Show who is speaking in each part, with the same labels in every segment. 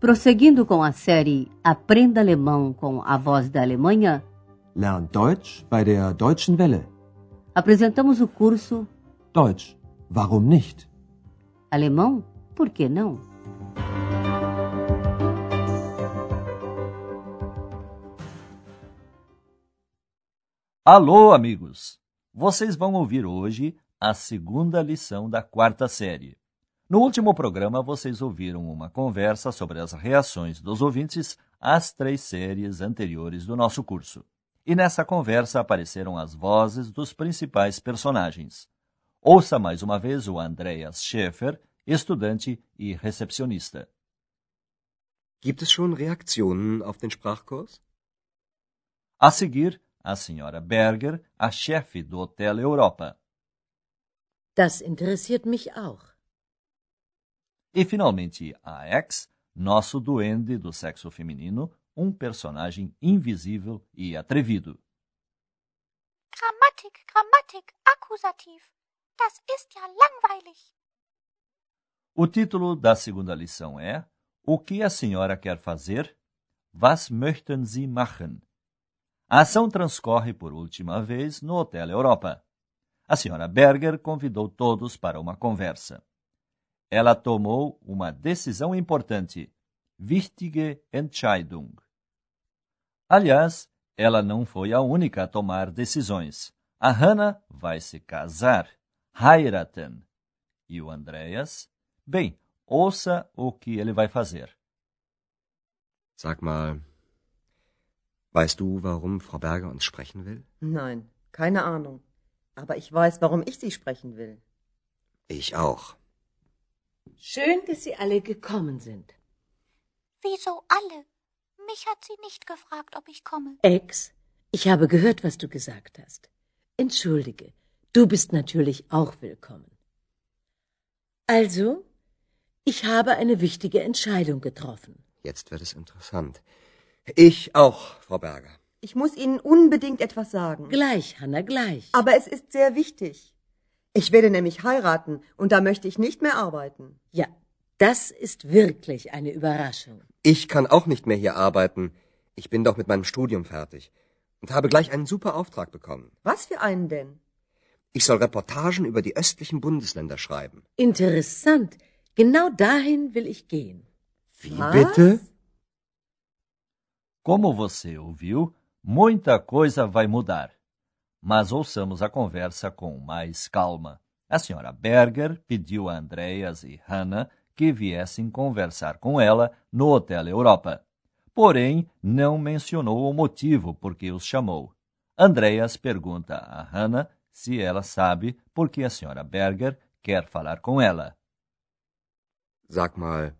Speaker 1: Prosseguindo com a série Aprenda Alemão com a Voz da Alemanha,
Speaker 2: Lern Deutsch bei der Deutschen Welle.
Speaker 1: apresentamos o curso
Speaker 2: Deutsch, warum nicht?
Speaker 1: Alemão, por que não?
Speaker 3: Alô, amigos! Vocês vão ouvir hoje a segunda lição da quarta série. No último programa, vocês ouviram uma conversa sobre as reações dos ouvintes às três séries anteriores do nosso curso. E nessa conversa apareceram as vozes dos principais personagens. Ouça mais uma vez o Andreas Schäfer, estudante e recepcionista.
Speaker 4: Gibt es schon Reaktionen auf den Sprachkurs?
Speaker 3: A seguir, a senhora Berger, a chefe do Hotel Europa.
Speaker 5: Das interessiert mich auch.
Speaker 3: E finalmente a Ex, nosso duende do sexo feminino, um personagem invisível e atrevido.
Speaker 6: Grammatik, Grammatik, Akkusativ. Das ist ja langweilig.
Speaker 3: O título da segunda lição é O que a senhora quer fazer? Was möchten Sie machen? A ação transcorre por última vez no Hotel Europa. A senhora Berger convidou todos para uma conversa. Ela tomou uma decisão importante. Wichtige Entscheidung. Aliás, ela não foi a única a tomar decisões. A Hannah vai se casar, heiraten. E o Andreas? Bem, ouça o que ele vai fazer.
Speaker 4: Sag mal, weißt du, warum Frau Berger uns sprechen will?
Speaker 5: Nein, keine Ahnung. Aber ich weiß, warum ich Sie sprechen will.
Speaker 4: Ich auch.
Speaker 5: Schön, dass Sie alle gekommen sind.
Speaker 6: Wieso alle? Mich hat sie nicht gefragt, ob ich komme.
Speaker 5: Ex, ich habe gehört, was du gesagt hast. Entschuldige, du bist natürlich auch willkommen. Also, ich habe eine wichtige Entscheidung getroffen.
Speaker 4: Jetzt wird es interessant. Ich auch, Frau Berger.
Speaker 7: Ich muss Ihnen unbedingt etwas sagen.
Speaker 5: Gleich, Hanna, gleich.
Speaker 7: Aber es ist sehr wichtig. Ich werde nämlich heiraten und da möchte ich nicht mehr arbeiten.
Speaker 5: Ja, das ist wirklich eine Überraschung.
Speaker 4: Ich kann auch nicht mehr hier arbeiten. Ich bin doch mit meinem Studium fertig und habe gleich einen super Auftrag bekommen.
Speaker 7: Was für einen denn?
Speaker 4: Ich soll Reportagen über die östlichen Bundesländer schreiben.
Speaker 5: Interessant. Genau dahin will ich gehen.
Speaker 4: Wie
Speaker 7: Was?
Speaker 4: bitte?
Speaker 3: Como você ouviu, muita coisa vai mudar. Mas ouçamos a conversa com mais calma. A senhora Berger pediu a Andreas e Hannah que viessem conversar com ela no Hotel Europa. Porém, não mencionou o motivo por que os chamou. Andreas pergunta a Hannah se ela sabe por que a senhora Berger quer falar com ela.
Speaker 4: Sag mal,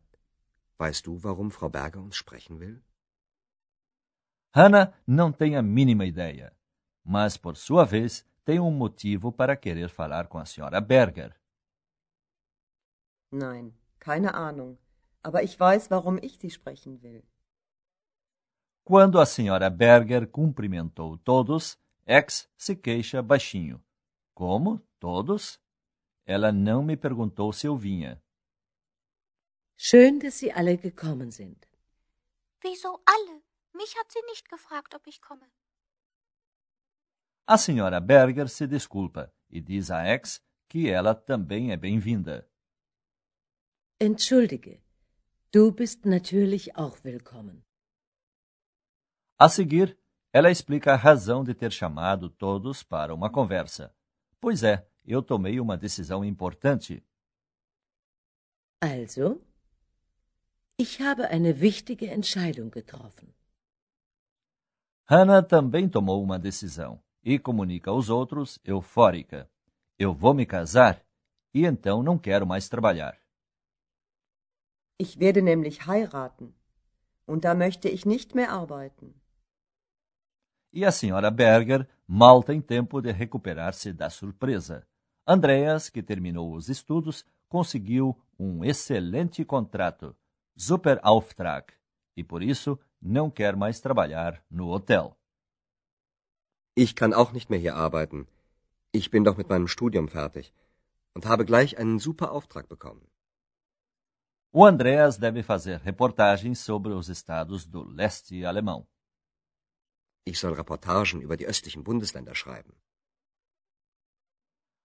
Speaker 4: weißt du, warum Frau Berger uns sprechen will?
Speaker 3: Hannah não tem a mínima ideia, mas, por sua vez, tem um motivo para querer falar com a senhora Berger.
Speaker 7: Nein, keine Ahnung. Aber ich weiß, warum ich Sie sprechen will.
Speaker 3: Quando a senhora Berger cumprimentou todos, X se queixa baixinho. Como? Todos? Ela não me perguntou se eu vinha.
Speaker 5: Schön, dass Sie alle gekommen sind.
Speaker 6: Wieso alle? Mich hat sie nicht gefragt, ob ich komme.
Speaker 3: A senhora Berger se desculpa e diz a X que ela também é bem-vinda.
Speaker 5: Entschuldige, du bist natürlich auch willkommen.
Speaker 3: A seguir, ela explica a razão de ter chamado todos para uma conversa. Pois é, eu tomei uma decisão importante.
Speaker 5: Also, ich habe eine wichtige Entscheidung getroffen.
Speaker 3: Hannah também tomou uma decisão e comunica aos outros, eufórica: Eu vou me casar e então não quero mais trabalhar.
Speaker 7: Ich werde nämlich heiraten. Und da möchte ich nicht mehr arbeiten.
Speaker 3: E a senhora Berger mal tem tempo de recuperar-se da surpresa. Andreas, que terminou os estudos, conseguiu um excelente contrato, Super Auftrag, e por isso não quer mais trabalhar no hotel.
Speaker 4: Ich kann auch nicht mehr hier arbeiten. Ich bin doch mit meinem Studium fertig und habe gleich einen super Auftrag bekommen.
Speaker 3: O Andreas deve fazer reportagens sobre os estados do leste alemão.
Speaker 4: Ich soll Reportagen über die östlichen Bundesländer schreiben.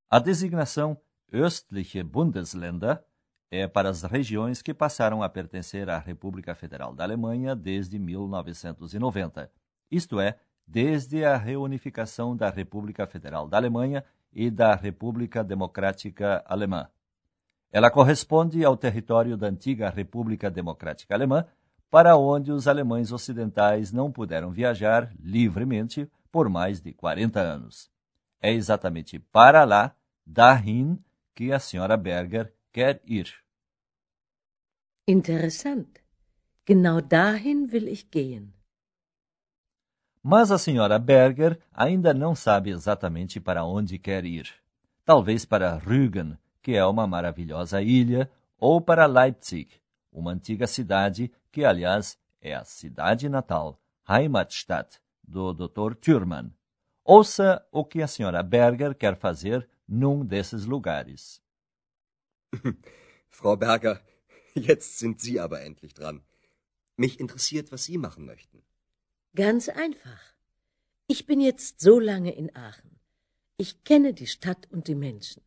Speaker 3: A designação östliche Bundesländer é para as regiões que passaram a pertencer à República Federal da Alemanha desde 1990, isto é, desde a reunificação da República Federal da Alemanha e da República Democrática Alemã. Ela corresponde ao território da antiga República Democrática Alemã, para onde os alemães ocidentais não puderam viajar livremente por mais de 40 anos. É exatamente para lá, dahin, que a senhora Berger quer ir.
Speaker 5: Interessant. Genau dahin will ich gehen.
Speaker 3: Mas a senhora Berger ainda não sabe exatamente para onde quer ir. Talvez para Rügen, que é uma maravilhosa ilha, ou para Leipzig, uma antiga cidade que, aliás, é a cidade natal, Heimatstadt, do Dr. Thürmann. Ouça o que a senhora Berger quer fazer num desses lugares.
Speaker 4: Frau Berger, jetzt sind Sie aber endlich dran. Mich interessiert, was Sie machen möchten.
Speaker 5: Ganz einfach. Ich bin jetzt so lange in Aachen. Ich kenne die Stadt und die Menschen.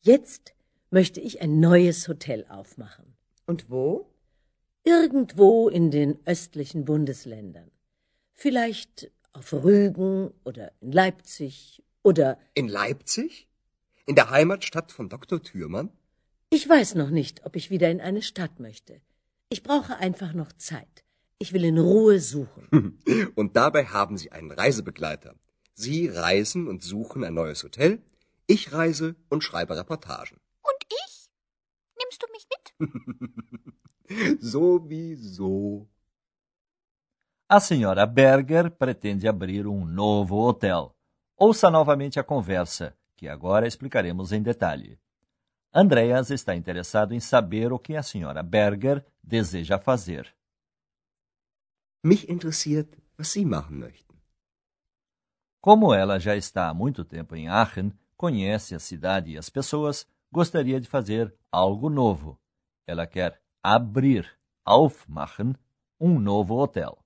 Speaker 5: Jetzt möchte ich ein neues Hotel aufmachen.
Speaker 7: Und wo?
Speaker 5: Irgendwo in den östlichen Bundesländern. Vielleicht auf Rügen oder in Leipzig oder.
Speaker 4: In Leipzig? In der Heimatstadt von Dr. Thürmann?
Speaker 5: Ich weiß noch nicht, ob ich wieder in eine Stadt möchte. Ich brauche einfach noch Zeit. Ich will in Ruhe suchen.
Speaker 4: Und dabei haben Sie einen Reisebegleiter. Sie reisen und suchen ein neues Hotel. Ich reise und schreibe Reportagen.
Speaker 6: Nimmst du mich mit?
Speaker 4: Sowieso.
Speaker 3: A senhora Berger pretende abrir um novo hotel. Ouça novamente a conversa, que agora explicaremos em detalhe. Andreas está interessado em saber o que a senhora Berger deseja fazer.
Speaker 4: Mich interessiert, was Sie machen möchten.
Speaker 3: Como ela já está há muito tempo em Aachen, conhece a cidade e as pessoas, gostaria de fazer algo novo. Ela quer abrir, aufmachen, um novo hotel.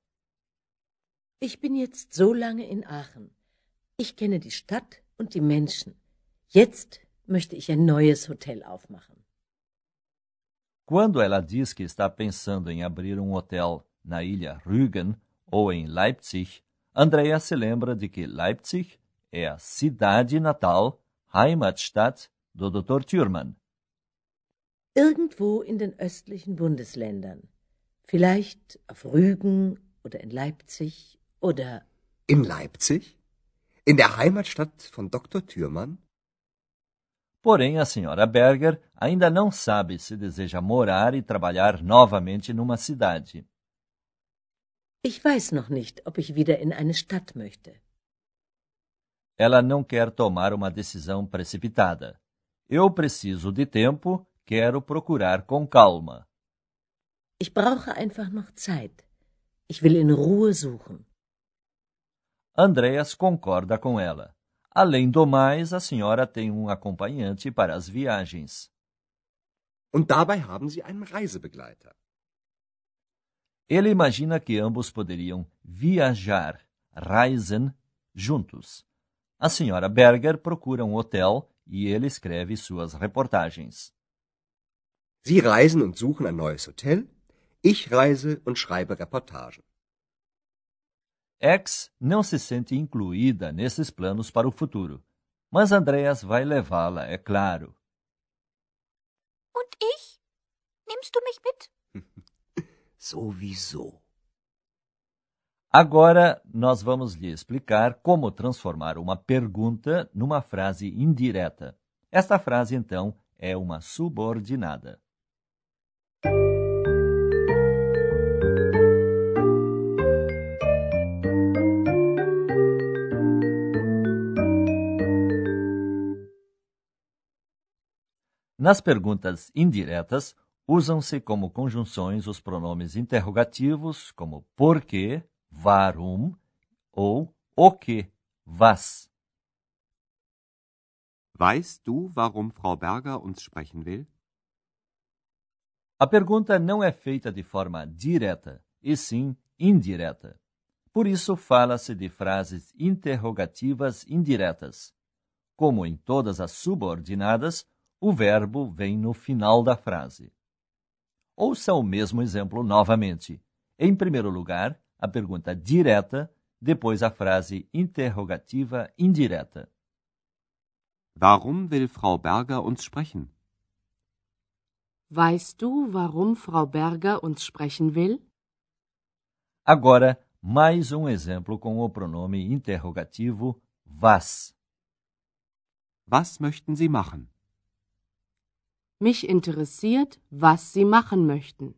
Speaker 5: Ich bin jetzt so lange in Aachen. Ich kenne die Stadt und die Menschen. Jetzt möchte ich ein neues Hotel aufmachen.
Speaker 3: Quando ela diz que está pensando em abrir um hotel na ilha Rügen ou em Leipzig, Andrea se lembra de que Leipzig é a cidade natal, Heimatstadt, do Dr. Thürmann.
Speaker 5: Irgendwo in den östlichen Bundesländern. Vielleicht auf Rügen oder in Leipzig oder.
Speaker 4: In Leipzig? In der Heimatstadt von Dr. Thürmann?
Speaker 3: Porém, a senhora Berger ainda não sabe se deseja morar e trabalhar novamente numa cidade.
Speaker 5: Ich weiß noch nicht, ob ich wieder in eine Stadt möchte.
Speaker 3: Ela não quer tomar uma decisão precipitada. Eu preciso de tempo, quero procurar com calma.
Speaker 5: Ich brauche einfach noch Zeit. Ich will in Ruhe suchen.
Speaker 3: Andreas concorda com ela. Além do mais, a senhora tem um acompanhante para as viagens.
Speaker 4: Und dabei haben Sie einen Reisebegleiter.
Speaker 3: Ele imagina que ambos poderiam viajar, reisen, juntos. A senhora Berger procura um hotel e ele escreve suas reportagens.
Speaker 4: Sie reisen und suchen ein neues Hotel. Ich reise und schreibe Reportagen.
Speaker 3: X não se sente incluída nesses planos para o futuro, mas Andreas vai levá-la, é claro.
Speaker 6: Und ich? Nimmst du mich mit?
Speaker 4: Sowieso.
Speaker 3: Agora nós vamos lhe explicar como transformar uma pergunta numa frase indireta. Esta frase, então, é uma subordinada. Nas perguntas indiretas, usam-se como conjunções os pronomes interrogativos como por quê, warum ou o que, was.
Speaker 2: Weißt du, warum Frau Berger uns sprechen will?
Speaker 3: A pergunta não é feita de forma direta, e sim indireta. Por isso, fala-se de frases interrogativas indiretas. Como em todas as subordinadas, o verbo vem no final da frase. Ouça o mesmo exemplo novamente. Em primeiro lugar, a pergunta direta, depois a frase interrogativa indireta.
Speaker 2: Warum will Frau Berger uns sprechen?
Speaker 8: Weißt du, warum Frau Berger uns sprechen will?
Speaker 3: Agora, mais um exemplo com o pronome interrogativo was.
Speaker 2: Was möchten Sie machen?
Speaker 8: Mich interessiert, was Sie machen möchten.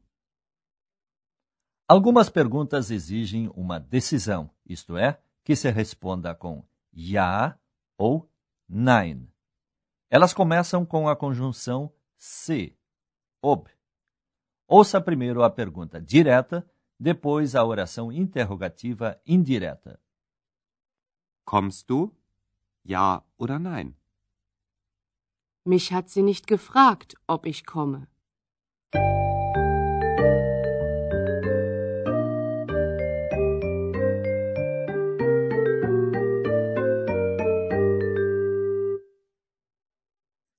Speaker 3: Algumas perguntas exigem uma decisão, isto é, que se responda com ja ou nein. Elas começam com a conjunção se ob. Ouça primeiro a pergunta direta, depois a oração interrogativa indireta.
Speaker 2: Kommst du? Ja oder nein?
Speaker 8: Mich hat sie nicht gefragt, ob ich komme.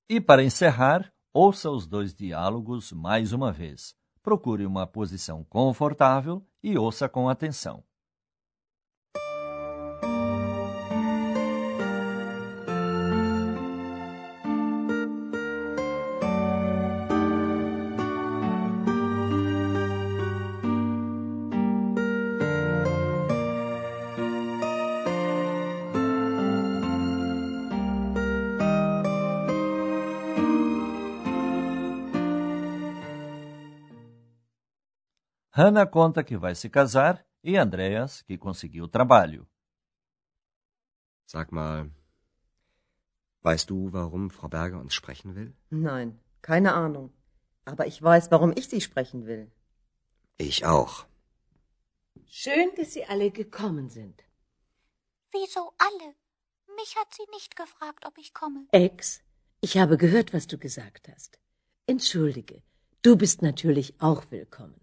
Speaker 3: E para encerrar, Ouça os dois diálogos mais uma vez. Procure uma posição confortável e ouça com atenção. Hannah conta que vai se casar e Andreas que conseguiu trabalho.
Speaker 4: Sag mal, weißt du, warum Frau Berger uns sprechen will?
Speaker 7: Nein, keine Ahnung. Aber ich weiß, warum ich Sie sprechen will.
Speaker 4: Ich auch.
Speaker 5: Schön, dass Sie alle gekommen sind.
Speaker 6: Wieso alle? Mich hat sie nicht gefragt, ob ich komme.
Speaker 5: Ex, ich habe gehört, was du gesagt hast. Entschuldige, du bist natürlich auch willkommen.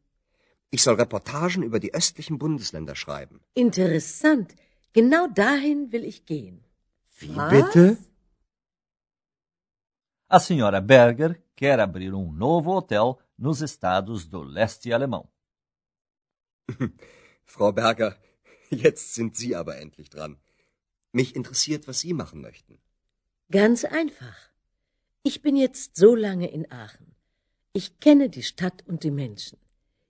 Speaker 4: Ich soll Reportagen über die östlichen Bundesländer schreiben.
Speaker 5: Interessant. Genau dahin will ich gehen.
Speaker 4: Wie
Speaker 7: Was?
Speaker 4: bitte?
Speaker 3: A senhora Berger quer abrir um novo hotel nos estados do leste alemão.
Speaker 4: Frau Berger, jetzt sind Sie aber endlich dran. Mich interessiert, was Sie machen möchten.
Speaker 5: Ganz einfach. Ich bin jetzt so lange in Aachen. Ich kenne die Stadt und die Menschen.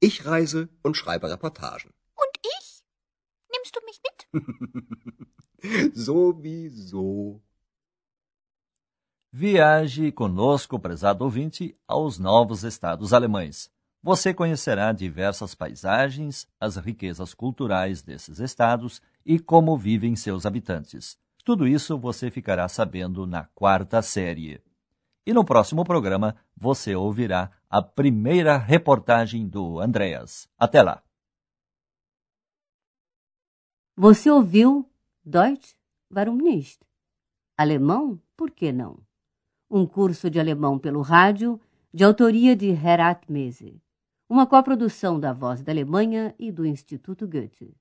Speaker 4: Ich reise und schreibe Reportagen.
Speaker 6: Und ich? Nimmst du mich mit?
Speaker 4: Sowieso.
Speaker 3: Viaje conosco, prezado ouvinte, aos novos estados alemães. Você conhecerá diversas paisagens, as riquezas culturais desses estados e como vivem seus habitantes. Tudo isso você ficará sabendo na quarta série. E no próximo programa você ouvirá a primeira reportagem do Andreas. Até lá!
Speaker 1: Você ouviu Deutsch? Warum nicht? Alemão? Por que não? Um curso de alemão pelo rádio, de autoria de Herat Mese. Uma coprodução da Voz da Alemanha e do Instituto Goethe.